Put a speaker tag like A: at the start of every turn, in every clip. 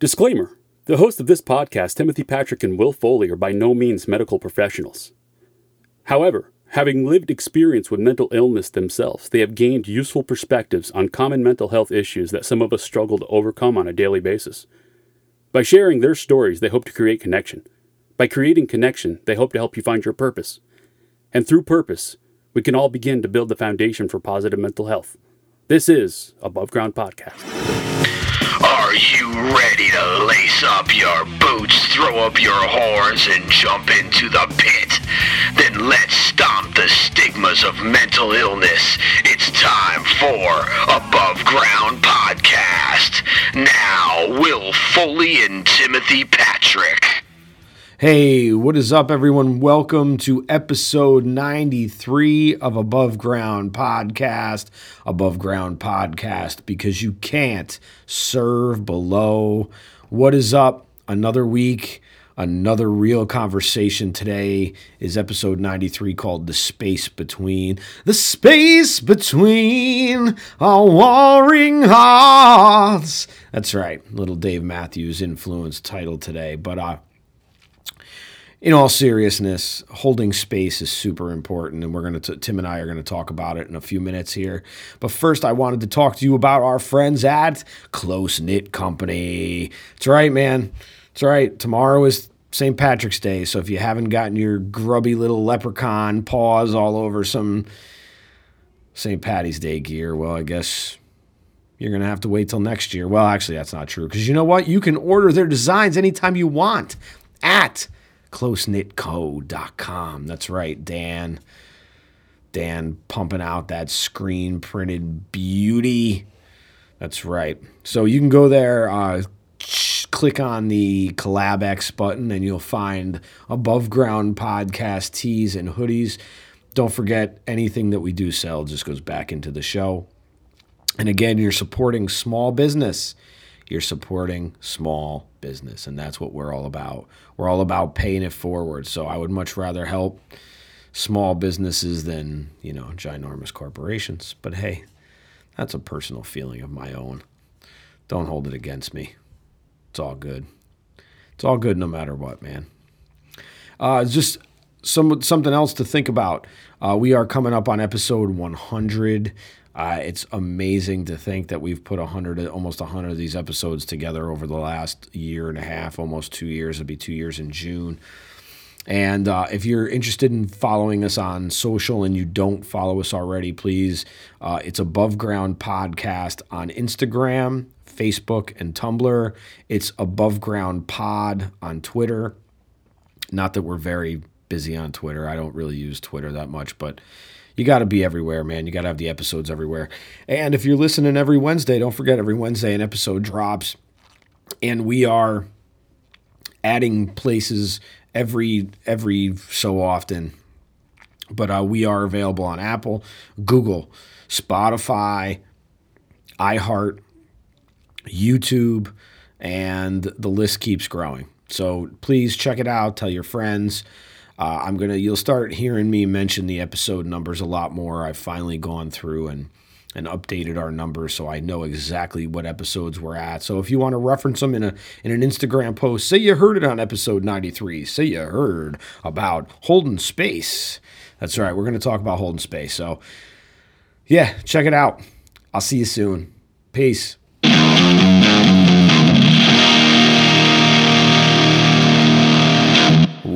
A: Disclaimer The hosts of this podcast, Timothy Patrick and Will Foley, are by no means medical professionals. However, having lived experience with mental illness themselves, they have gained useful perspectives on common mental health issues that some of us struggle to overcome on a daily basis. By sharing their stories, they hope to create connection. By creating connection, they hope to help you find your purpose. And through purpose, we can all begin to build the foundation for positive mental health. This is Above Ground Podcast.
B: Are you ready to lace up your boots, throw up your horns, and jump into the pit? Then let's stomp the stigmas of mental illness. It's time for Above Ground Podcast. Now, Will Foley and Timothy Patrick.
C: Hey, what is up, everyone? Welcome to episode 93 of Above Ground Podcast. Above Ground Podcast, because you can't serve below. What is up? Another week, another real conversation. Today is episode 93 called The Space Between. The Space Between Our Warring Hearts. That's right, little Dave Matthews influence title today. But, uh, in all seriousness, holding space is super important, and we're going to Tim and I are going to talk about it in a few minutes here. But first, I wanted to talk to you about our friends at Close Knit Company. It's right, man. It's right. Tomorrow is St. Patrick's Day, so if you haven't gotten your grubby little leprechaun paws all over some St. Patty's Day gear, well, I guess you're going to have to wait till next year. Well, actually, that's not true because you know what? You can order their designs anytime you want at closeknitco.com. That's right, Dan. Dan pumping out that screen printed beauty. That's right. So you can go there, uh, click on the Collab X button, and you'll find above ground podcast tees and hoodies. Don't forget anything that we do sell just goes back into the show. And again, you're supporting small business. You're supporting small business, and that's what we're all about. We're all about paying it forward. So I would much rather help small businesses than, you know, ginormous corporations. But hey, that's a personal feeling of my own. Don't hold it against me. It's all good. It's all good no matter what, man. Uh, just some something else to think about. Uh, we are coming up on episode 100. Uh, it's amazing to think that we've put 100, almost 100 of these episodes together over the last year and a half, almost two years. It'll be two years in June. And uh, if you're interested in following us on social and you don't follow us already, please, uh, it's Above Ground Podcast on Instagram, Facebook, and Tumblr. It's Above Ground Pod on Twitter. Not that we're very busy on Twitter. I don't really use Twitter that much, but you got to be everywhere, man. You got to have the episodes everywhere. And if you're listening every Wednesday, don't forget every Wednesday an episode drops. And we are adding places every every so often. But uh, we are available on Apple, Google, Spotify, iHeart, YouTube, and the list keeps growing. So please check it out. Tell your friends. Uh, I'm gonna. You'll start hearing me mention the episode numbers a lot more. I've finally gone through and and updated our numbers so I know exactly what episodes we're at. So if you want to reference them in a in an Instagram post, say you heard it on episode 93. Say you heard about holding space. That's right. We're gonna talk about holding space. So yeah, check it out. I'll see you soon. Peace.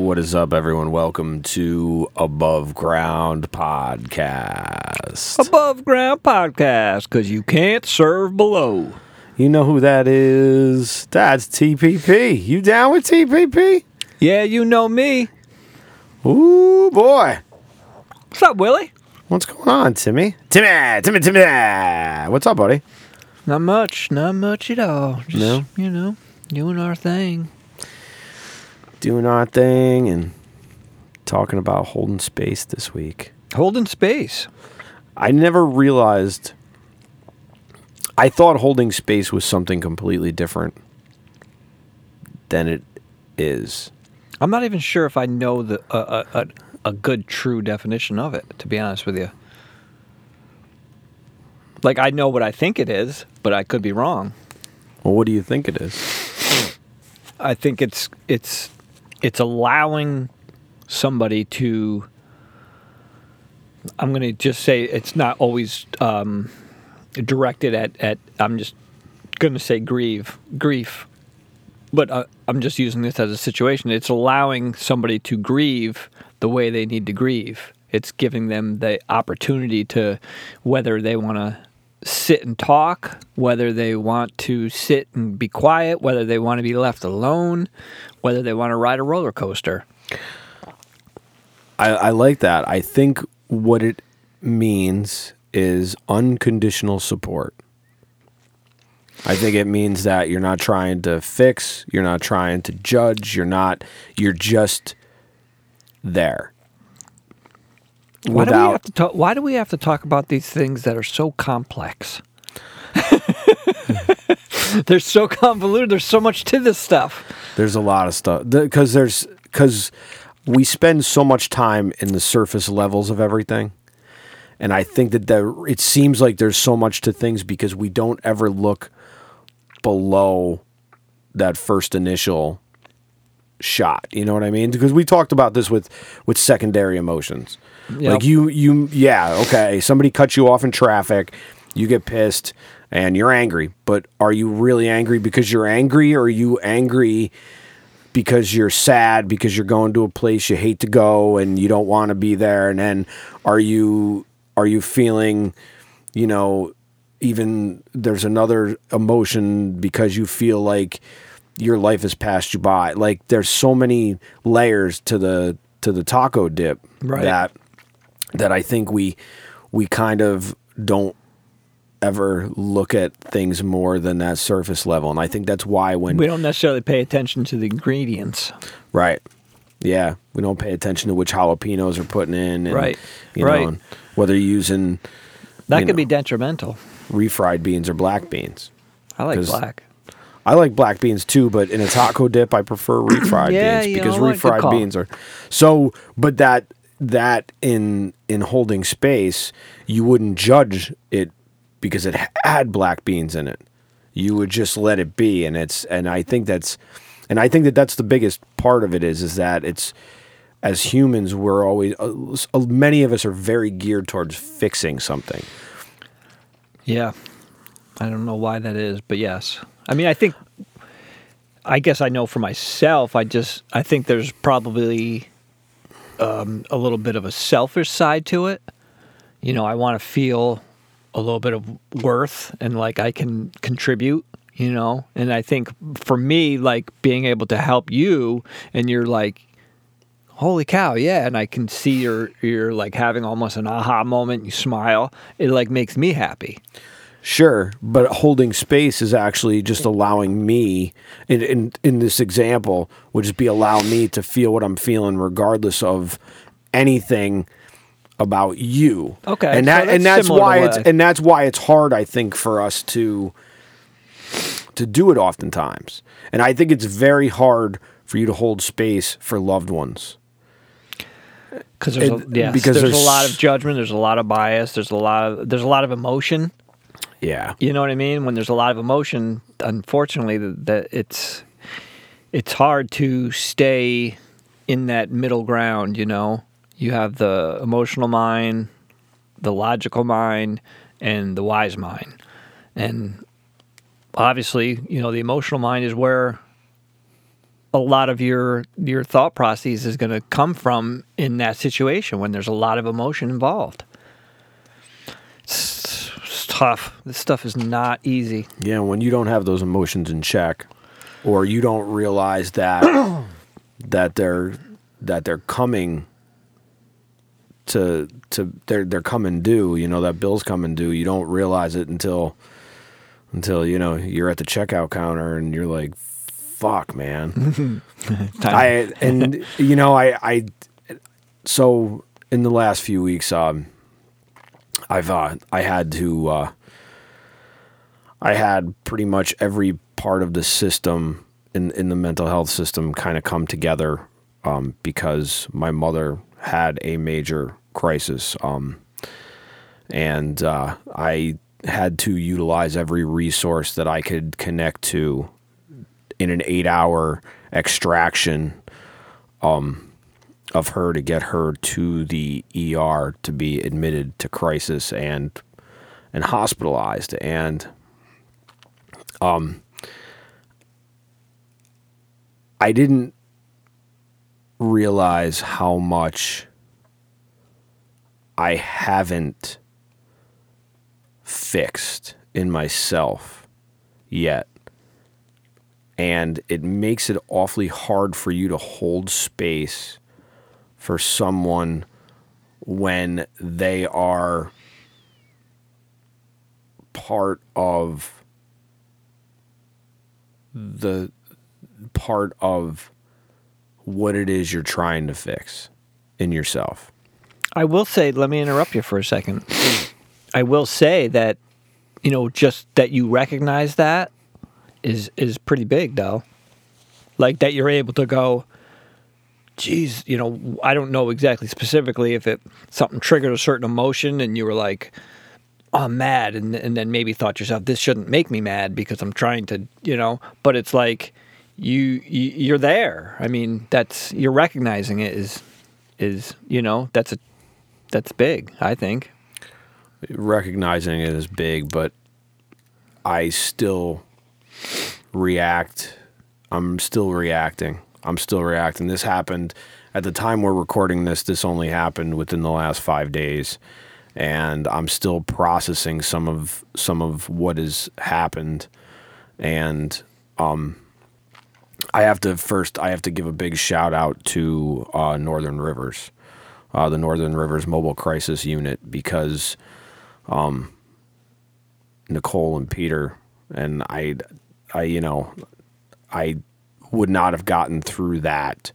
C: What is up, everyone? Welcome to Above Ground Podcast.
D: Above Ground Podcast, because you can't serve below.
C: You know who that is? That's TPP. You down with TPP?
D: Yeah, you know me.
C: Ooh, boy.
D: What's up, Willie?
C: What's going on, Timmy? Timmy, Timmy, Timmy. What's up, buddy?
D: Not much, not much at all. Just,
C: No?
D: you know, doing our thing.
C: Doing our thing and talking about holding space this week.
D: Holding space.
C: I never realized. I thought holding space was something completely different than it is.
D: I'm not even sure if I know the a a, a, a good true definition of it. To be honest with you, like I know what I think it is, but I could be wrong.
C: Well, what do you think it is?
D: I think it's it's it's allowing somebody to. I'm going to just say it's not always um, directed at at. I'm just going to say grieve grief, but uh, I'm just using this as a situation. It's allowing somebody to grieve the way they need to grieve. It's giving them the opportunity to whether they want to sit and talk, whether they want to sit and be quiet, whether they want to be left alone, whether they want to ride a roller coaster.
C: I, I like that. I think what it means is unconditional support. I think it means that you're not trying to fix, you're not trying to judge, you're not, you're just there.
D: Why do we have to talk? Why do we have to talk about these things that are so complex? They're so convoluted. There's so much to this stuff.
C: There's a lot of stuff because there's because we spend so much time in the surface levels of everything, and I think that there it seems like there's so much to things because we don't ever look below that first initial shot. You know what I mean? Because we talked about this with with secondary emotions.
D: Yep.
C: Like you you yeah, okay, somebody cuts you off in traffic, you get pissed and you're angry, but are you really angry because you're angry or are you angry because you're sad because you're going to a place you hate to go and you don't want to be there and then are you are you feeling you know even there's another emotion because you feel like your life has passed you by. Like there's so many layers to the to the taco dip
D: Right.
C: that that I think we we kind of don't ever look at things more than that surface level. And I think that's why when
D: We don't necessarily pay attention to the ingredients.
C: right. Yeah, we don't pay attention to which jalapenos are putting in and
D: Right.
C: you
D: Right.
C: know whether you're using
D: That
C: You
D: could
C: know.
D: be detrimental.
C: refried beans or black beans.
D: I like black.
C: I like black beans too, but in a taco dip, I prefer refried
D: Yeah,
C: beans because
D: know what? Good
C: refried
D: call.
C: beans are so. But that that in in holding space, you wouldn't judge it because it had black beans in it. You would just let it be, and it's and I think that's and I think that that's the biggest part of it is is that it's as humans we're always uh, many of us are very geared towards fixing something.
D: Yeah. I don't know why that is, but yes. I mean, I think I guess I know for myself, I just I think there's probably um, a little bit of a selfish side to it. You know, I want to feel a little bit of worth and like I can contribute, you know? And I think for me like being able to help you and you're like holy cow yeah and i can see you're you're like having almost an aha moment you smile it like makes me happy
C: Sure, but holding space is actually just allowing me, in, in in this example, would just be allow me to feel what I'm feeling, regardless of anything about you.
D: Okay,
C: and
D: so
C: that
D: that's
C: and that's why it's and that's why it's hard, I think, for us to to do it oftentimes. And I think it's very hard for you to hold space for loved ones.
D: because there's a, yes,
C: because
D: there's,
C: there's-
D: a lot of judgment there's a lot of bias there's a lot of there's a lot of emotion
C: Yeah.
D: you know what i mean when there's a lot of emotion unfortunately that, it's it's hard to stay in that middle ground you know you have the emotional mind the logical mind and the wise mind and obviously you know the emotional mind is where a lot of your your thought process is going to come from in that situation when there's a lot of emotion involved. Tough. This stuff is not easy.
C: Yeah, when you don't have those emotions in check, or you don't realize that that they're that they're coming to to they're they're coming due. You know that bill's coming due. You don't realize it until until you know you're at the checkout counter and you're like, "Fuck, man." I and you know I I so in the last few weeks um I've uh, I had to uh I had pretty much every part of the system in in the mental health system kind of come together um, because my mother had a major crisis, um, and uh, I had to utilize every resource that I could connect to in an eight hour extraction um, of her to get her to the ER to be admitted to crisis and and hospitalized and um I didn't realize how much I haven't fixed in myself yet. And it makes it awfully hard for you to hold space for someone when they are part of the part of what it is you're trying to fix in yourself.
D: I will say, let me interrupt you for a second. I will say that, you know, just that you recognize that is is pretty big, though. Like that you're able to go, geez, you know, I don't know exactly specifically if it something triggered a certain emotion and you were like, I'm mad, and and then maybe thought yourself, this shouldn't make me mad because I'm trying to, you know, but it's like you, you you're there. I mean, that's you're recognizing it is is you know that's a that's big. I think.
C: Recognizing it is big, but I still react. I'm still reacting. I'm still reacting. This happened at the time we're recording this. This only happened within the last five days, and I'm still processing some of some of what has happened. And um, I have to first. I have to give a big shout out to uh, Northern Rivers, uh, the Northern Rivers Mobile Crisis Unit, because um, Nicole and Peter and I, I you know, I would not have gotten through that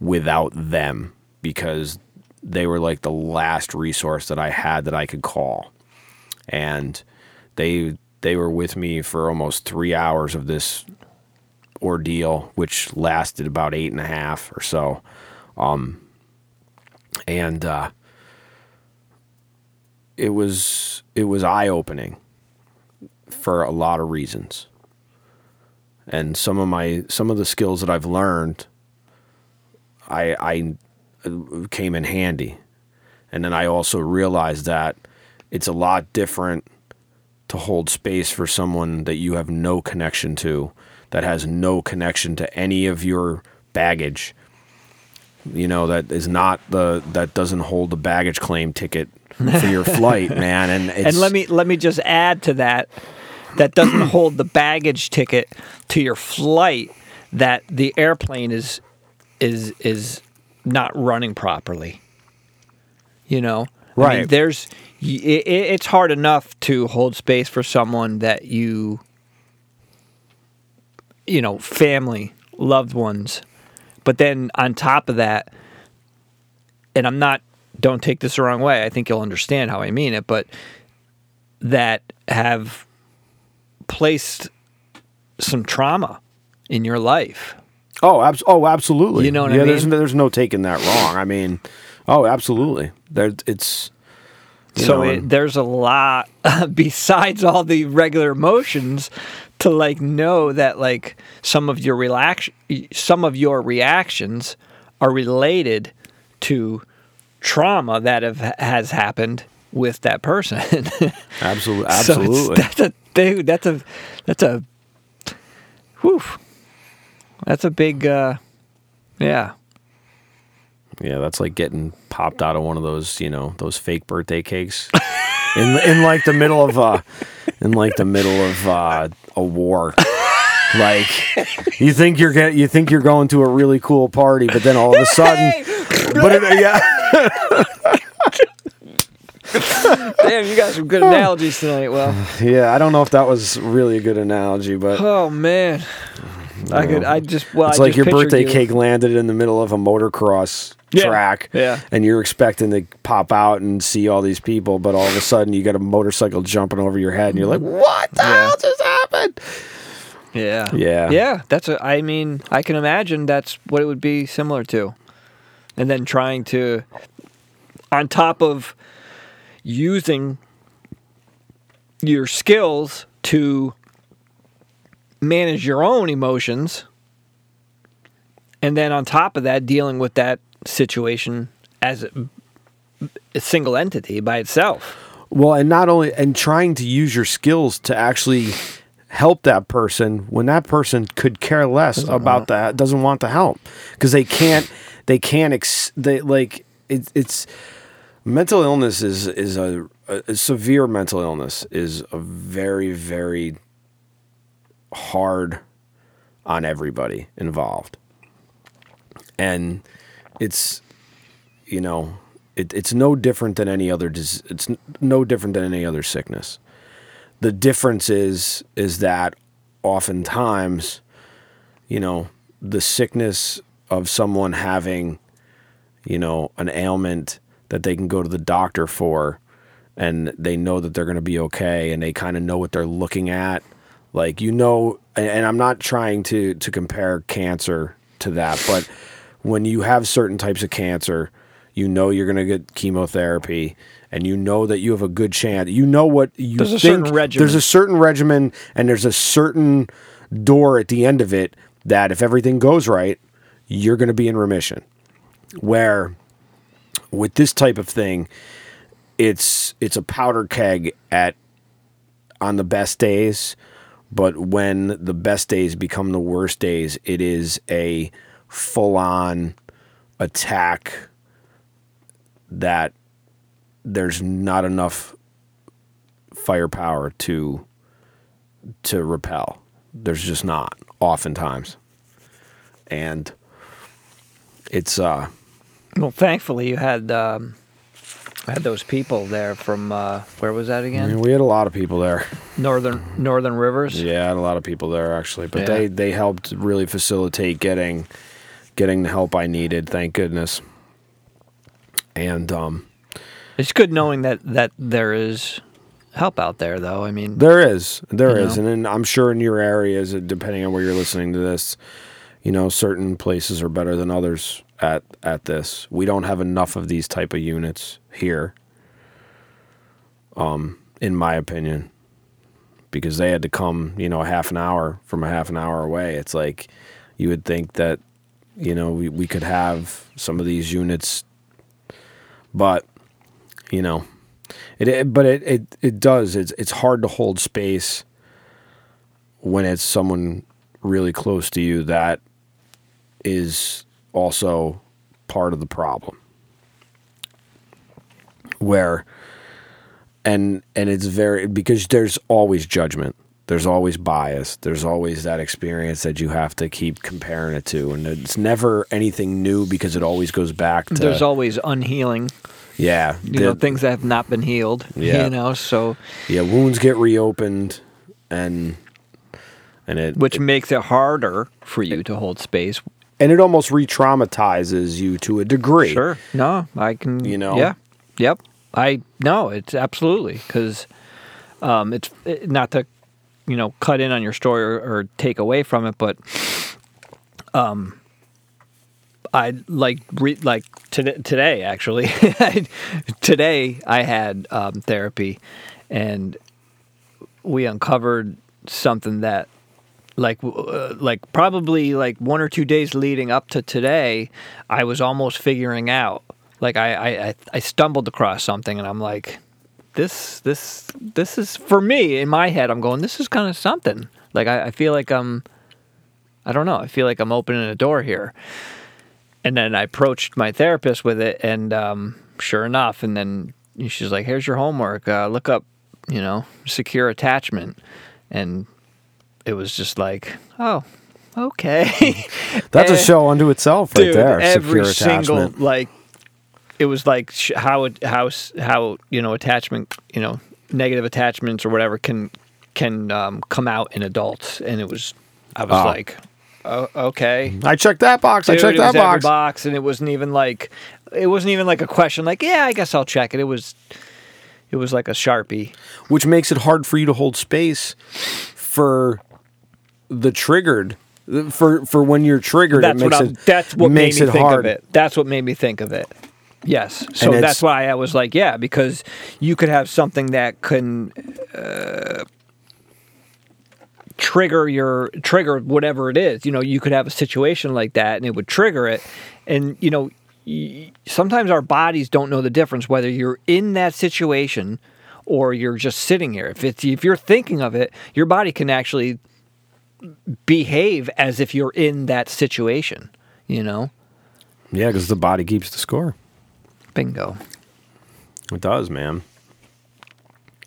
C: without them because they were like the last resource that I had that I could call, and they they were with me for almost three hours of this ordeal, which lasted about eight and a half or so, um, and uh, it was it was eye opening for a lot of reasons. And some of my some of the skills that I've learned I I uh, came in handy. And then I also realized that it's a lot different to hold space for someone that you have no connection to, that has no connection to any of your baggage. You know, that is not the that doesn't hold the baggage claim ticket for your flight, man. And it's,
D: And let me let me just add to that that doesn't hold the baggage ticket to your flight that the airplane is is is not running properly. You know, I mean,
C: Right.
D: there's it, it's hard enough to hold space for someone that you you know, family, loved ones. But then on top of that, and I'm not don't take this the wrong way. I think you'll understand how I mean it, but that have placed some trauma in your life.
C: Oh, abs- oh, absolutely.
D: You know what I
C: yeah, There's,
D: mean?
C: there's no taking that wrong. I mean, oh, absolutely. There, it's.
D: so it, there's a lot besides all the regular emotions to like know that like some of your relax some of your reactions are related to trauma that have has happened with that person.
C: absolutely,
D: So
C: absolutely.
D: that's a dude. That's a that's a whew. That's a big uh yeah.
C: yeah, that's like getting popped out of one of those, you know, those fake birthday cakes in in like the middle of uh in like the middle of uh, a war. Like you think you're get, you think you're going to a really cool party, but then all of a sudden, but it, yeah,
D: Damn, you got some good analogies tonight. Well,
C: yeah. I don't know if that was really a good analogy, but
D: oh man, I could. I just well,
C: It's
D: I
C: like your birthday
D: you.
C: cake landed in the middle of a motocross
D: Yeah,
C: track.
D: yeah.
C: And you're expecting to pop out and see all these people, but all of a sudden you got a motorcycle jumping over your head and you're like, what the
D: Yeah.
C: hell just happened?
D: Yeah,
C: Yeah.
D: yeah. That's a. I mean, I can imagine that's what it would be similar to, and then trying to, on top of using your skills to manage your own emotions, and then on top of that, dealing with that situation as a, a single entity by itself.
C: Well, and not only and trying to use your skills to actually help that person when that person could care less about that doesn't want the help because they can't they can't ex, they like it, it's mental illness is is a, a severe mental illness is a very very hard on everybody involved. And it's you know it, it's no different than any other it's no different than any other sickness. The difference is is that oftentimes you know the sickness of someone having you know an ailment that they can go to the doctor for and they know that they're going to be okay and they kind of know what they're looking at like you know and, and i'm not trying to to compare cancer to that but when you have certain types of cancer you know you're going to get chemotherapy and you know that you have a good chance you know what you
D: There's a
C: think
D: certain regimen.
C: there's a certain regimen and there's a certain door at the end of it that if everything goes right you're going to be in remission where with this type of thing it's it's a powder keg at on the best days but when the best days become the worst days it is a full on attack that there's not enough firepower to to repel. There's just not oftentimes. And it's uh
D: Well, thankfully, you had um, had those people there from uh, where was that
C: I
D: again?
C: mean, we had a lot of people there
D: Northern Northern Rivers.
C: Yeah, I had a lot of people there actually, but
D: Yeah.
C: they they helped really facilitate getting getting the help I needed. Thank goodness. And um,
D: It's good knowing that that there is help out there, though. I mean,
C: there is, there is,
D: know?
C: and then I'm sure in your areas, depending on where you're listening to this, you know, certain places are better than others at at this. We don't have enough of these type of units here. Um, in my opinion, because they had to come, you know, a half an hour from a half an hour away. It's like you would think that, you know, we, we could have some of these units, but, you know, it, it but it, it, it does. It's, it's hard to hold space when it's someone really close to you that is also part of the problem. Where and and it's very because there's always judgment there's always bias there's always that experience that you have to keep comparing it to and it's never anything new because it always goes back to
D: there's always unhealing,
C: yeah
D: you know, things that have not been healed.
C: Yeah.
D: You know, so
C: yeah wounds get reopened and and it
D: which makes it harder for you to hold space.
C: And it almost re-traumatizes you to a degree
D: Sure. No, I can.
C: You know?
D: Yeah. Yep. I no. It's absolutely because um, it's it, not to you know cut in on your story or, or take away from it, but um, I like re- like today, today actually today I had um, therapy and we uncovered something that like uh, like probably like one or two days leading up to today i was almost figuring out like I, I I- stumbled across something and i'm like this this this is for me in my head i'm going this is kind of something. Like I, I feel like i'm i don't know i feel like i'm opening a door here. And then i approached my therapist with it and um, sure enough and then she's like here's your homework uh, look up you know secure attachment. And it was just like, oh, okay.
C: that's a show unto itself right
D: Dude,
C: there
D: every single like, it was like sh- how it how how you know attachment you know negative attachments or whatever can can um, come out in adults, and it was I was
C: Oh.
D: like, oh, okay.
C: i checked that box i checked that box
D: box, and it wasn't even like it wasn't even like a question. Like, yeah, I guess I'll check it. It was it was like a sharpie.
C: which makes it hard for you to hold space for the triggered for for when you're triggered
D: That's
C: it makes
D: what
C: it
D: that's what
C: makes
D: made me
C: it
D: think
C: hard
D: of it. That's what made me think of it. Yes. So that's why I was like, yeah, because you could have something that can uh, trigger your trigger whatever it is. You know, you could have a situation like that, and it would trigger it. And you know, y- sometimes our bodies don't know the difference whether you're in that situation or you're just sitting here. If it's if you're thinking of it, your body can actually behave as if you're in that situation. You know,
C: Yeah, because the body keeps the score.
D: bingo.
C: It does, man.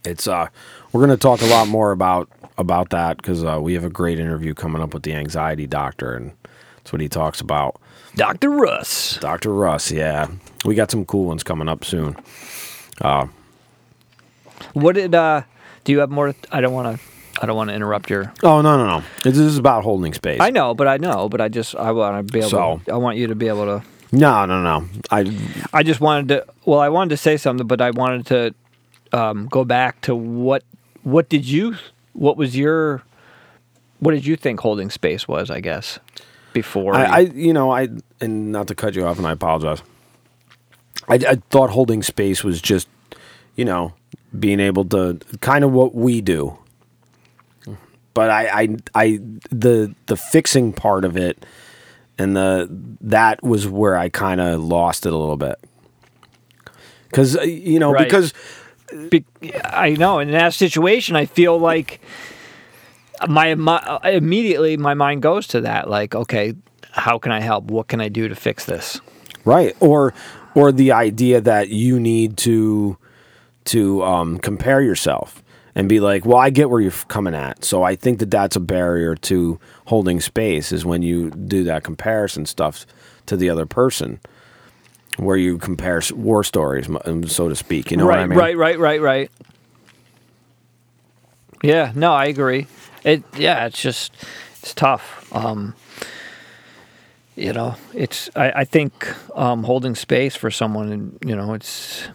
C: It's uh, we're gonna talk a lot more about about that because uh, we have a great interview coming up with the anxiety doctor, and that's what he talks about.
D: Dr. Russ.
C: Dr. Russ, yeah, we got some cool ones coming up soon.
D: Uh, what did uh do you have more I don't want to I don't want to interrupt your
C: Oh no, no, no! This is about holding space.
D: I know, but I know, but I just I want to be able
C: So-
D: to, I want you to be able to
C: No, no, no. I
D: I just wanted to well I wanted to say something but I wanted to um, go back to what what did you what was your what did you think holding space was I guess before
C: I, I,
D: you-
C: you know, I, and not to cut you off, and I apologize. I, I thought holding space was just, you know, being able to kind of what we do. But I, I, I, the the fixing part of it, and the that was where I kind of lost it a little bit. Because you know,
D: Right.
C: because
D: Be- I know in that situation I feel like my, my immediately my mind goes to that like okay how can I help what can I do to fix this
C: Right. Or or the idea that you need to to um, compare yourself and be like, well, I get where you're coming at. So I think that that's a barrier to holding space is when you do that comparison stuff to the other person, where you compare war stories, um, so to speak. You know
D: right
C: what I mean?
D: right right right right yeah no I agree it yeah it's just it's tough um you know it's I, I think um holding space for someone you know it's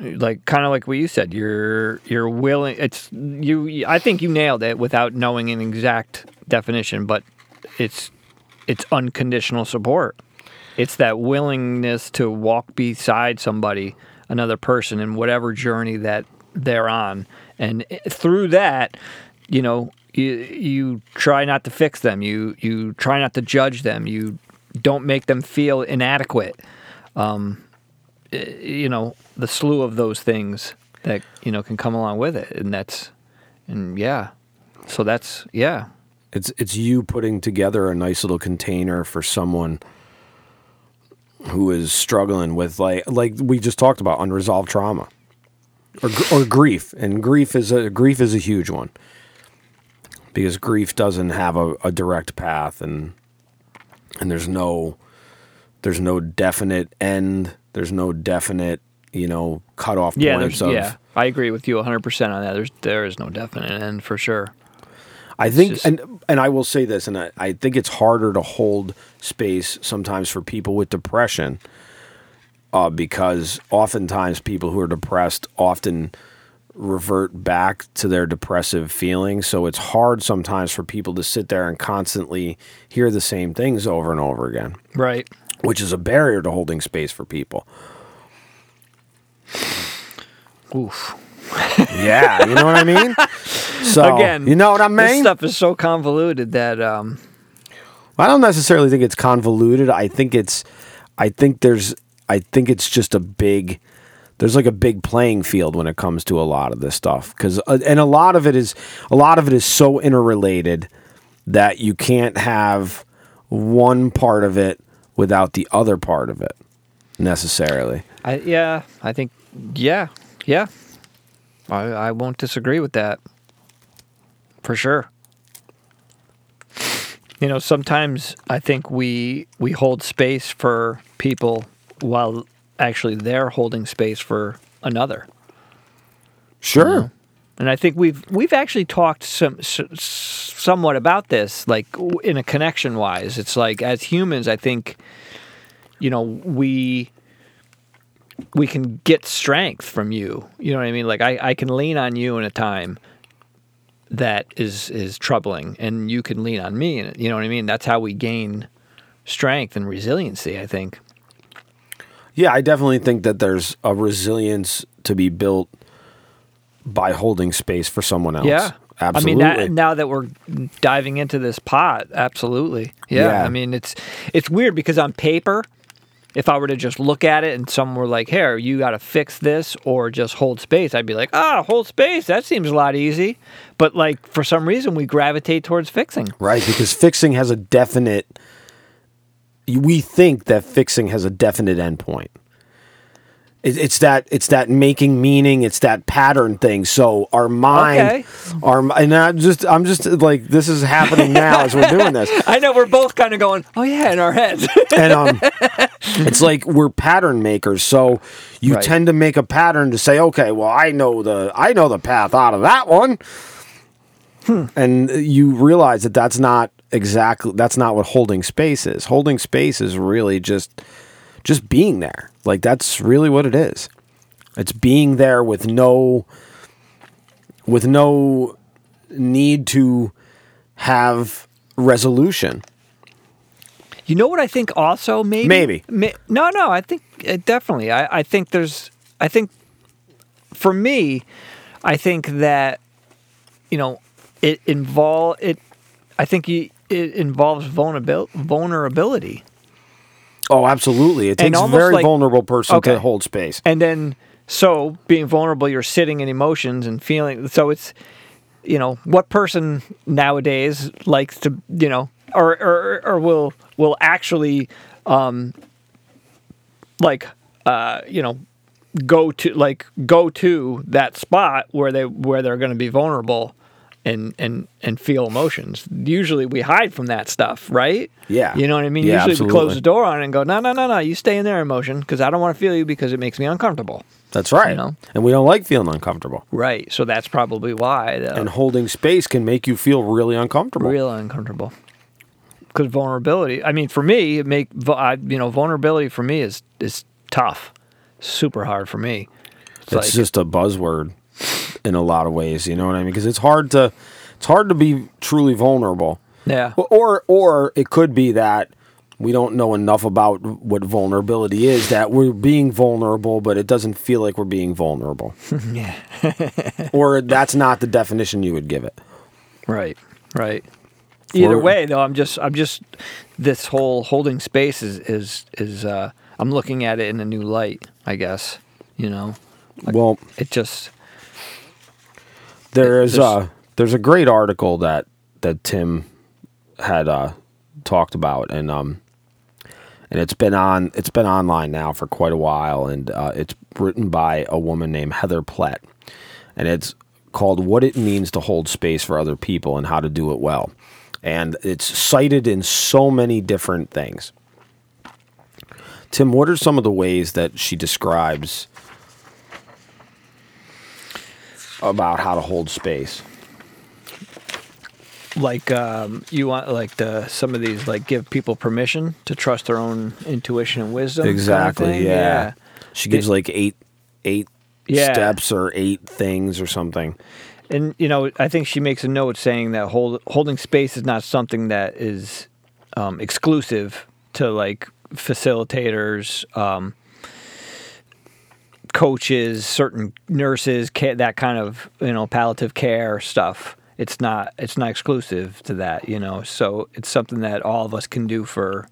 D: like kind of like what you said you're you're willing it's you i think you nailed it without knowing an exact definition but it's it's unconditional support. It's that willingness to walk beside somebody another person in whatever journey that they're on. And eh, through that you know you you try not to fix them. You you try not to judge them. You don't make them feel inadequate. Um, eh, you know the slew of those things that you know can come along with it and that's and yeah. So that's yeah.
C: It's it's you putting together a nice little container for someone who is struggling with like like we just talked about unresolved trauma. Or or grief, and grief is a grief is a huge one. Because grief doesn't have a, a direct path, and and there's no there's no definite end, there's no definite you know cutoff
D: yeah
C: points of
D: yeah. i agree with you 100% on that. There's there is no definite end for sure.
C: I think,
D: just-
C: and and I will say this, and I, I think it's harder to hold space sometimes for people with depression, uh, because oftentimes people who are depressed often revert back to their depressive feelings. So it's hard sometimes for people to sit there and constantly hear the same things over and over again,
D: right.
C: Which is a barrier to holding space for people.
D: Oof
C: Yeah, you know what I mean. So
D: again
C: you know what I mean.
D: this stuff is so convoluted that um
C: I don't necessarily think it's convoluted. I think it's, I think there's, I think it's just a big, there's like a big playing field when it comes to a lot of this stuff because, uh, and a lot of it is, a lot of it is so interrelated that you can't have one part of it without the other part of it necessarily.
D: I yeah, I think yeah, yeah. I I won't disagree with that. For sure. You know, sometimes I think we we hold space for people while actually they're holding space for another.
C: Sure.
D: And I think we've we've actually talked some s- somewhat about this, like in a connection wise. It's like as humans, I think, you know, we we can get strength from you. You know what I mean? Like I, I can lean on you in a time that is is troubling, and you can lean on me. And you know what I mean? That's how we gain strength and resiliency. I think.
C: Yeah, I definitely think that there's a resilience to be built by holding space for someone else.
D: Yeah.
C: Absolutely.
D: I mean, that, now that we're diving into this pot, absolutely. Yeah,
C: Yeah.
D: I mean, it's it's weird because on paper, if I were to just look at it and someone were like, "Here, you got to fix this," or just hold space, I'd be like, "Ah, hold space. That seems a lot easy." But like for some reason, we gravitate towards fixing.
C: Right, because fixing has a definite. We think that fixing has a definite endpoint. It, it's that it's that making meaning. It's that pattern thing. So our mind,
D: Okay.
C: our and I'm just I'm just like this is happening now as we're doing this,
D: I know we're both kind of going, "Oh yeah," in our heads.
C: and um, it's like we're pattern makers. So you
D: Right.
C: tend to make a pattern to say, okay, well I know the I know the path out of that one, and you realize that that's not exactly that's not what holding space is. Holding space is really just just being there. Like that's really what it is. It's being there with no with no need to have resolution.
D: You know what I think also maybe
C: Maybe.
D: Ma- no no I think uh, definitely I, I think there's I think for me I think that you know it involve it I think you, it involves vulnerabil- vulnerability
C: Oh, absolutely. It takes a very
D: like-
C: vulnerable person
D: Okay.
C: to hold space.
D: and then so being vulnerable you're sitting in emotions and feeling so it's you know what person nowadays likes to you know or or, or will will actually um like uh you know go to like go to that spot where they where they're going to be vulnerable and and and feel emotions. Usually we hide from that stuff right?
C: Yeah.
D: you know what i mean?
C: Yeah,
D: usually we close the door on it and go no no no no you stay in there emotion because i don't want to feel you because it makes me uncomfortable.
C: That's right.
D: You know?
C: And we don't like feeling uncomfortable.
D: right. So that's probably why the,
C: And holding space can make you feel really uncomfortable.
D: real uncomfortable. Because vulnerability i mean for me it make I, you know vulnerability for me is is tough. Super hard for me. It's,
C: It's
D: like
C: just a buzzword in a lot of ways, you know what I mean? Because it's hard to it's hard to be truly vulnerable.
D: yeah
C: Or or it could be that we don't know enough about what vulnerability is that we're being vulnerable but it doesn't feel like we're being vulnerable.
D: yeah
C: or that's not the definition you would give it.
D: right right either
C: For-
D: way though i'm just i'm just this whole holding space is is is uh i'm looking at it in a new light i guess you know
C: Well,
D: it just
C: There is
D: There's-
C: uh there's a great article that that Tim had uh talked about and um and it's been on it's been online now for quite a while and uh, it's written by a woman named Heather Plett and it's called what it means to hold space for other people and how to do it well. And it's cited in so many different things. Tim what are some of the ways that she describes about how to hold space
D: like um, you want like the some of these like give people permission to trust their own intuition and wisdom kind of
C: Exactly. yeah. She gives like eight eight
D: Yeah.
C: steps or eight things or something.
D: and you know i think she makes a note saying that hold, holding space is not something that is um, exclusive to like facilitators um, coaches certain nurses that kind of you know palliative care stuff it's not it's not exclusive to that you know? So it's something that all of us can do for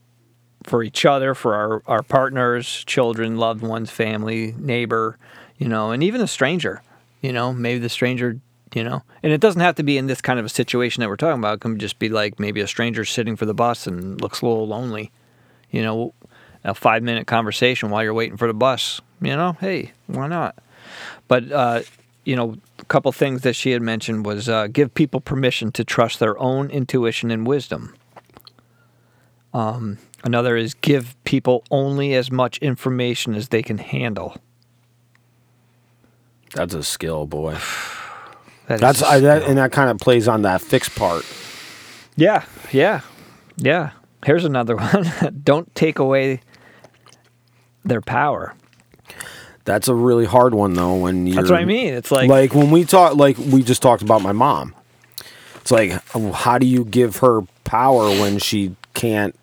D: for each other, for our, our partners, children, loved ones, family, neighbor, you know, and even a stranger, you know, maybe the stranger, you know, and it doesn't have to be in this kind of a situation that we're talking about. It can just be like maybe a stranger sitting for the bus and looks a little lonely, you know, a five minute conversation while you're waiting for the bus, you know, hey, why not? But, uh, you know, a couple things that she had mentioned was uh, give people permission to trust their own intuition and wisdom. Um, another is give people only as much information as they can handle.
C: That's a skill, boy.
D: That
C: That's I, that, and that kind of plays on that fixed part.
D: yeah, yeah, yeah. Here's another one. Don't take away their power.
C: That's a really hard one though. When you
D: That's what I mean. It's like,
C: like when we talk, like we just talked about my mom. It's like, how do you give her power when she can't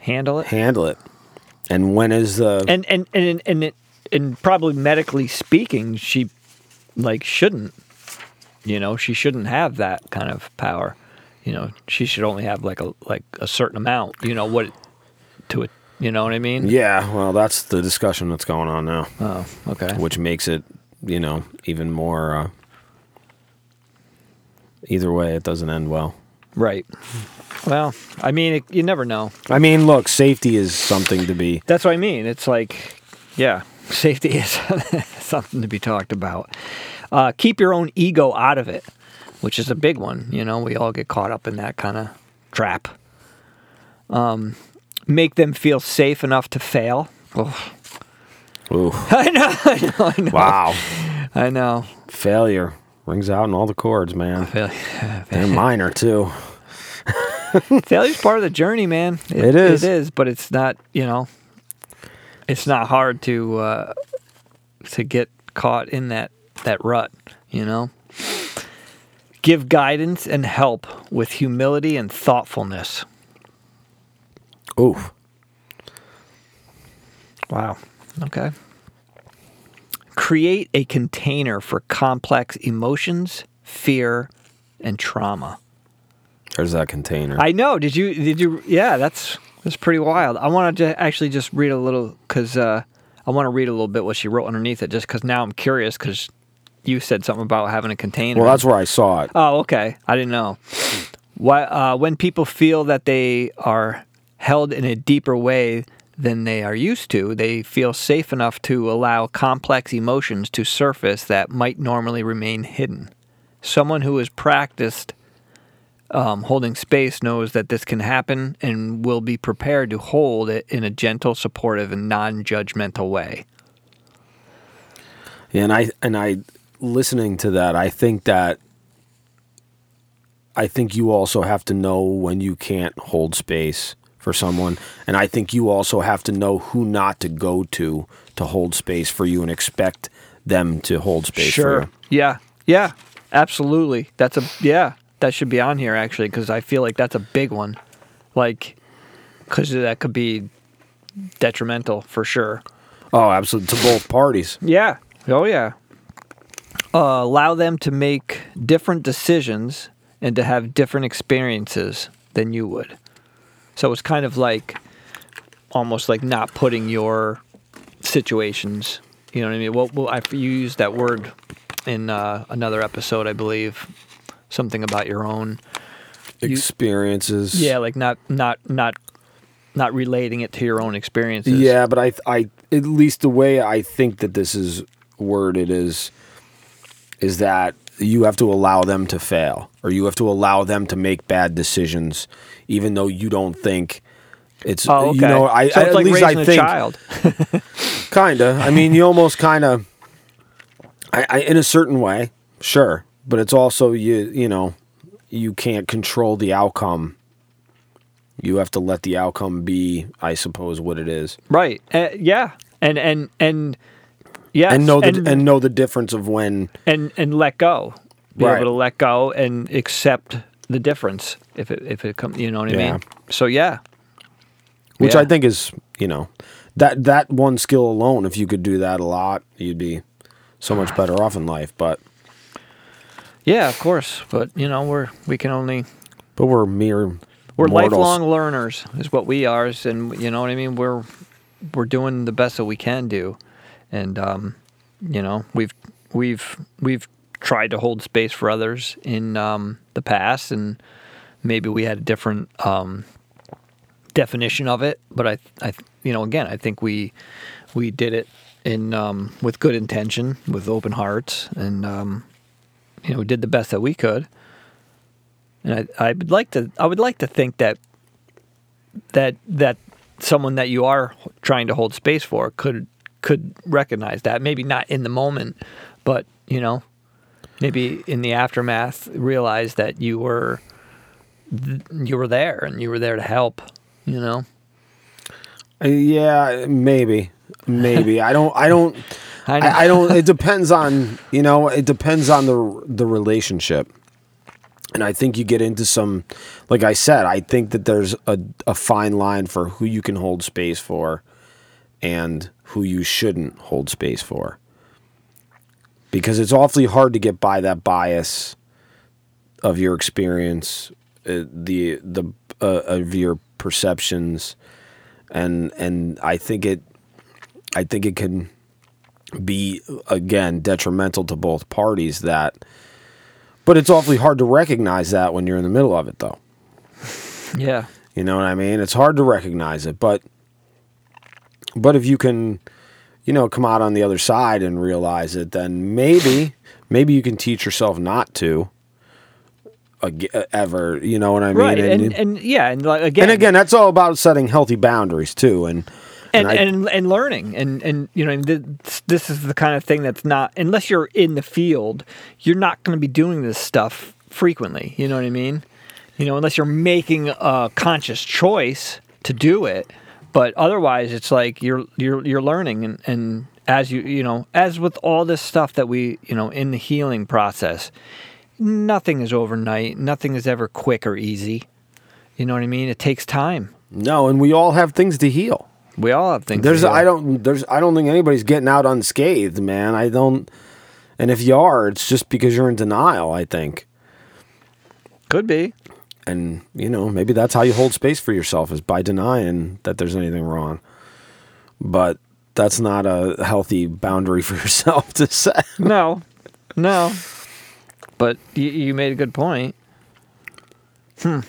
D: handle it.
C: handle it? And when is the
D: And and and and it, and probably medically speaking, she like shouldn't. You know, she shouldn't have that kind of power. You know, she should only have like a like a certain amount. You know what to it. You know what I mean?
C: Yeah, well, that's the discussion that's going on now,
D: Oh, okay.
C: which makes it, you know, even more. Uh, either way, it doesn't end well.
D: Right. Well, I mean, it, you never know.
C: I mean, look, safety is something to be.
D: That's what I mean. It's like, yeah, safety is something to be talked about. Uh, keep your own ego out of it, which is a big one. You know, we all get caught up in that kind of trap. Um, make them feel safe enough to fail. Oh,
C: Ooh,
D: I know, I know, I know.
C: wow,
D: I know.
C: failure rings out in all the chords, man.
D: Fail-
C: They're minor too.
D: Failure's part of the journey, man.
C: It is.
D: It is, but it's not. You know, it's not hard to uh, to get caught in that that rut. You know, give guidance and help with humility and thoughtfulness.
C: Oof.
D: Wow. Okay. Create a container for complex emotions, fear, and trauma.
C: there's that container.
D: I know. Did you? Did you? Yeah, that's that's pretty wild. I want to actually just read a little because uh, I want to read a little bit what she wrote underneath it, just because now I'm curious because you said something about having a container.
C: well, that's where I saw it.
D: Oh, okay. I didn't know. Why, uh, when people feel that they are held in a deeper way than they are used to, they feel safe enough to allow complex emotions to surface that might normally remain hidden. Someone who has practiced um, holding space knows that this can happen and will be prepared to hold it in a gentle, supportive, and non judgmental way.
C: Yeah, and I and I listening to that, I think that I think you also have to know when you can't hold space for someone, and I think you also have to know who not to go to to hold space for you and expect them to hold space for you.
D: Yeah. Yeah. Absolutely. That's a yeah. That should be on here actually because I feel like that's a big one. Like, because that could be detrimental for sure.
C: Oh, absolutely to both parties.
D: Yeah. Oh yeah. Uh, allow them to make different decisions and to have different experiences than you would. So it's kind of like almost like not putting your situations. You know what I mean? Well, well I, you used that word in uh, another episode, I believe. Something about your own. You-
C: Experiences.
D: Yeah, like not not not not relating it to your own experiences.
C: Yeah, but I, I, at least the way I think that this is worded is, is that you have to allow them to fail, or you have to allow them to make bad decisions, even though you don't think it's.
D: Oh, okay.
C: You know, I,
D: so
C: I at
D: like
C: least I think
D: child.
C: kinda. I mean, you almost kind of, I, I, in a certain way, sure, but it's also you, you know, you can't control the outcome. You have to let the outcome be, I suppose, what it is.
D: Right. Uh, yeah. And and and yes.
C: and know the
D: and,
C: and, know the difference of when
D: and and let go. Be
C: Right.
D: able to let go and accept the difference if it if it comes. You know what I
C: Yeah.
D: mean? So yeah.
C: which
D: Yeah.
C: I think is you know that that one skill alone if you could do that a lot you'd be so much ah. better off in life but
D: Yeah, of course. But you know we're we can only
C: but we're mere
D: we're
C: mortals.
D: lifelong learners is what we are, and you know what I mean. We're we're doing the best that we can do, and um, you know we've we've we've tried to hold space for others in um, the past, and maybe we had a different um, definition of it. But I I you know again I think we we did it in um, with good intention, with open hearts, and um, you know we did the best that we could. And I, I would like to I would like to think that that that someone that you are trying to hold space for could could recognize that. Maybe not in the moment but you know maybe in the aftermath realize that you were you were there and you were there to help you know?
C: Uh, yeah maybe. Maybe. I don't I don't
D: I.
C: I, I don't it depends on you know it depends on the the relationship. And I think you get into some like I said I think that there's a a fine line for who you can hold space for and who you shouldn't hold space for because it's awfully hard to get by that bias of your experience, uh, the the uh, of your perceptions, and and I think it, I think it can be again detrimental to both parties. That, but it's awfully hard to recognize that when you're in the middle of it, though.
D: Yeah.
C: You know what I mean? It's hard to recognize it, but but if you can, you know, come out on the other side and realize it, then maybe maybe you can teach yourself not to ever. You know what I mean?
D: Right. And, and, yeah, and like, again,
C: and again, that's all about setting healthy boundaries too, and
D: and
C: I-
D: and, and learning and and you know this, this is the kind of thing that's not unless you're in the field you're not going to be doing this stuff frequently you know what i mean you know unless you're making a conscious choice to do it but otherwise it's like you're you're you're learning and and as you you know as with all this stuff that we you know in the healing process nothing is overnight nothing is ever quick or easy you know what i mean it takes time
C: no, and we all have things to heal.
D: we all have things to
C: There's
D: heal.
C: I don't there's I don't think anybody's getting out unscathed, man. I don't. And if you are, it's just because you're in denial. I think.
D: could be
C: and you know maybe that's how you hold space for yourself is by denying that there's anything wrong. But that's not a healthy boundary for yourself to set.
D: No, no. But you, you made a good point. Hmm.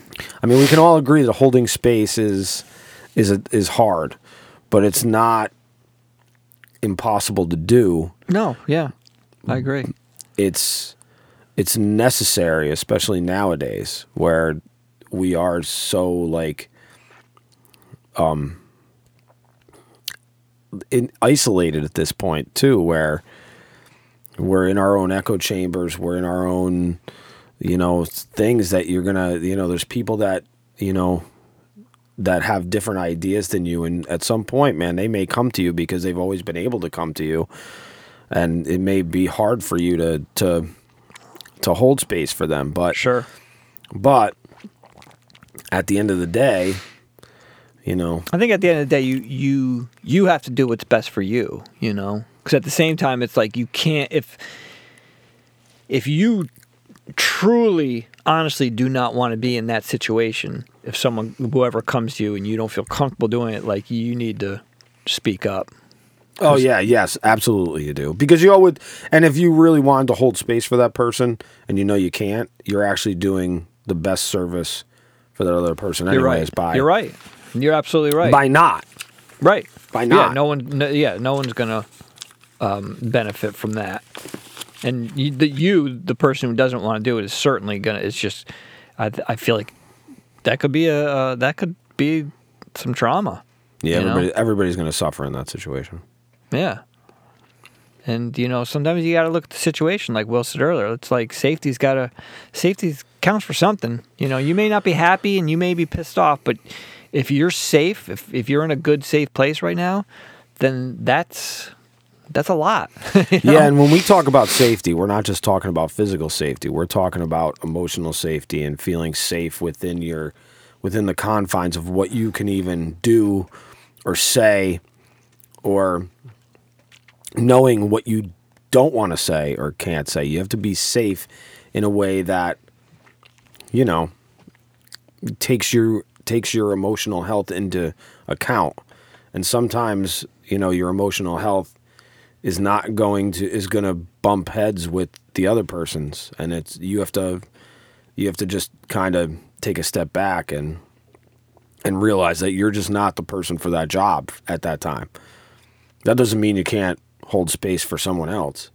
C: i mean we can all agree that holding space is is a, is hard but it's not impossible to do.
D: No, yeah, I agree.
C: it's it's necessary especially nowadays where we are so like um in, isolated at this point too where we're in our own echo chambers we're in our own you know things that you're gonna you know there's people that you know that have different ideas than you and at some point man they may come to you because they've always been able to come to you and it may be hard for you to to to hold space for them but
D: Sure.
C: but at the end of the day you know
D: I think at the end of the day, you you you have to do what's best for you. You know, because at the same time, it's like you can't if if you truly, honestly, do not want to be in that situation. If someone, whoever comes to you, and you don't feel comfortable doing it, like you need to speak up.
C: Oh yeah yes absolutely you do because you would and if you really wanted to hold space for that person and you know you can't you're actually doing the best service for that other person
D: You're
C: anyways
D: right.
C: by
D: You're right. You're absolutely right.
C: by not
D: Right.
C: By not.
D: Yeah, no one. No, yeah, no one's gonna um, benefit from that. And you the, you, the person who doesn't want to do it, is certainly gonna. It's just, I, I feel like that could be a uh, that could be some trauma.
C: yeah
D: know?
C: everybody everybody's going to suffer in that situation
D: Yeah. And you know, sometimes you got to look at the situation, like Will said earlier. It's like safety's got to safety counts for something. You know, you may not be happy and you may be pissed off, but if you're safe, if if you're in a good safe place right now, then that's that's a lot. you know?
C: Yeah, and when we talk about safety, we're not just talking about physical safety. We're talking about emotional safety and feeling safe within your within the confines of what you can even do or say or knowing what you don't want to say or can't say. You have to be safe in a way that you know takes your takes your emotional health into account. And sometimes, you know, your emotional health is not going to is going to bump heads with the other person's and it's you have to you have to just kind of take a step back and and realize that you're just not the person for that job at that time. That doesn't mean you can't hold space for someone else,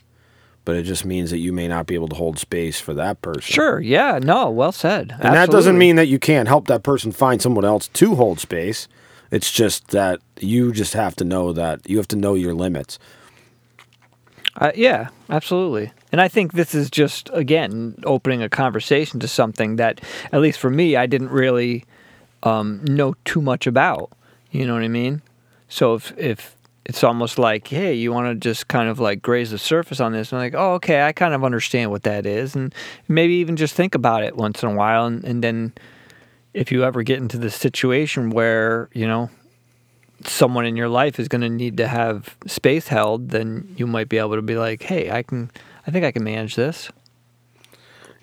C: but it just means that you may not be able to hold space for that person.
D: Sure. Yeah. No. Well said.
C: And that doesn't mean that you can't help that person find someone else to hold space. It's just that you just have to know that you have to know your limits.
D: Uh, yeah, absolutely. And I think this is just again opening a conversation to something that, at least for me, I didn't really um, know too much about. You know what I mean? So if if it's almost like, hey, you want to just kind of like graze the surface on this, and like, oh, okay, I kind of understand what that is, and maybe even just think about it once in a while, and, and then if you ever get into the situation where you know someone in your life is going to need to have space held, then you might be able to be like, "Hey, I can, I think I can manage this."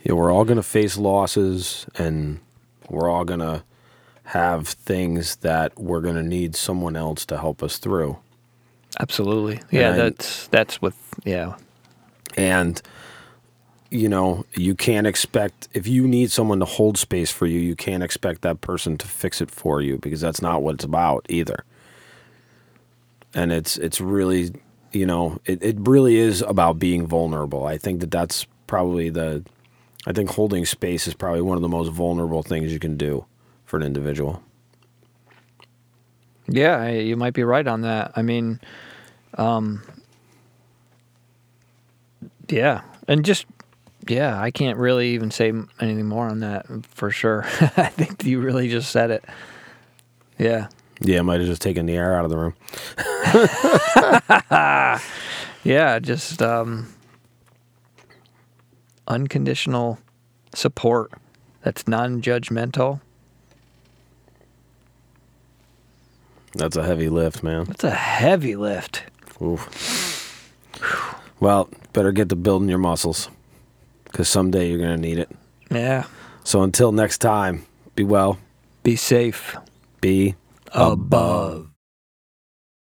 C: Yeah, we're all going to face losses and we're all going to have things that we're going to need someone else to help us through.
D: Absolutely. Yeah,
C: And-
D: that's that's with yeah.
C: And you know, you can't expect if you need someone to hold space for you, you can't expect that person to fix it for you because that's not what it's about either. And it's it's really, you know, it, it really is about being vulnerable. I think that that's probably the I think holding space is probably one of the most vulnerable things you can do for an individual.
D: Yeah, you might be right on that. I mean, um, yeah, and just yeah, I can't really even say anything more on that for sure. I think you really just said it. Yeah,
C: Yeah, I might have just taken the air out of the room.
D: yeah, just um, unconditional support that's non-judgmental.
C: That's a heavy lift, man.
D: That's a heavy lift.
C: Oof. Well, better get to building your muscles because someday you're going to need it.
D: Yeah,
C: So until next time, be well,
D: be safe.
C: be
D: Above.